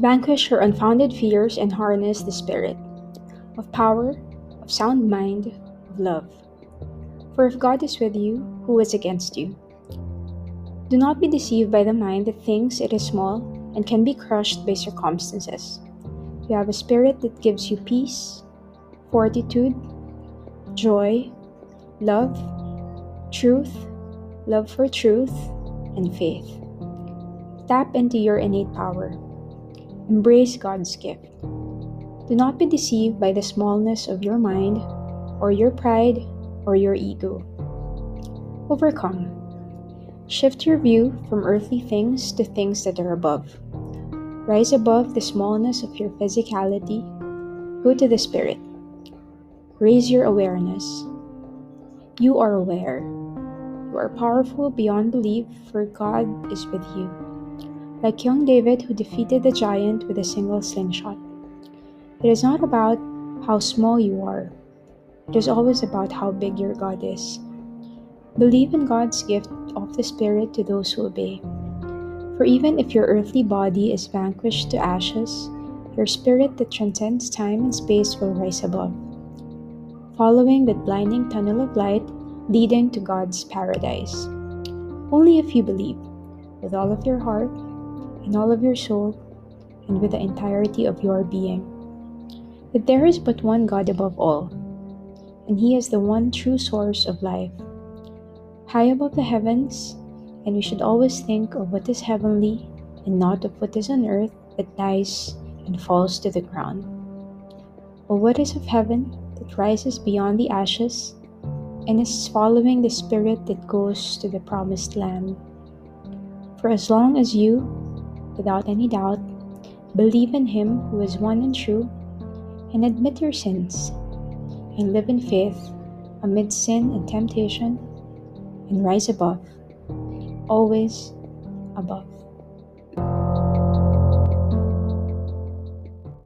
Vanquish her unfounded fears and harness the spirit of power, of sound mind, of love. For if God is with you, who is against you? Do not be deceived by the mind that thinks it is small and can be crushed by circumstances. You have a spirit that gives you peace, fortitude, joy, love, truth, love for truth, and faith. Tap into your innate power. Embrace God's gift. Do not be deceived by the smallness of your mind, or your pride, or your ego. Overcome. Shift your view from earthly things to things that are above. Rise above the smallness of your physicality. Go to the spirit. Raise your awareness. You are aware. You are powerful beyond belief, for God is with you like young David who defeated the giant with a single slingshot. It is not about how small you are, it is always about how big your God is. Believe in God's gift of the Spirit to those who obey. For even if your earthly body is vanquished to ashes, your spirit that transcends time and space will rise above, following that blinding tunnel of light leading to God's paradise. Only if you believe, with all of your heart, in all of your soul, and with the entirety of your being. That there is but one God above all, and He is the one true source of life. High above the heavens, and we should always think of what is heavenly and not of what is on earth that dies and falls to the ground. Or what is of heaven that rises beyond the ashes and is following the Spirit that goes to the promised land. For as long as you, without any doubt, believe in Him who is one and true, and admit your sins, and live in faith amid sin and temptation, and rise above, always above.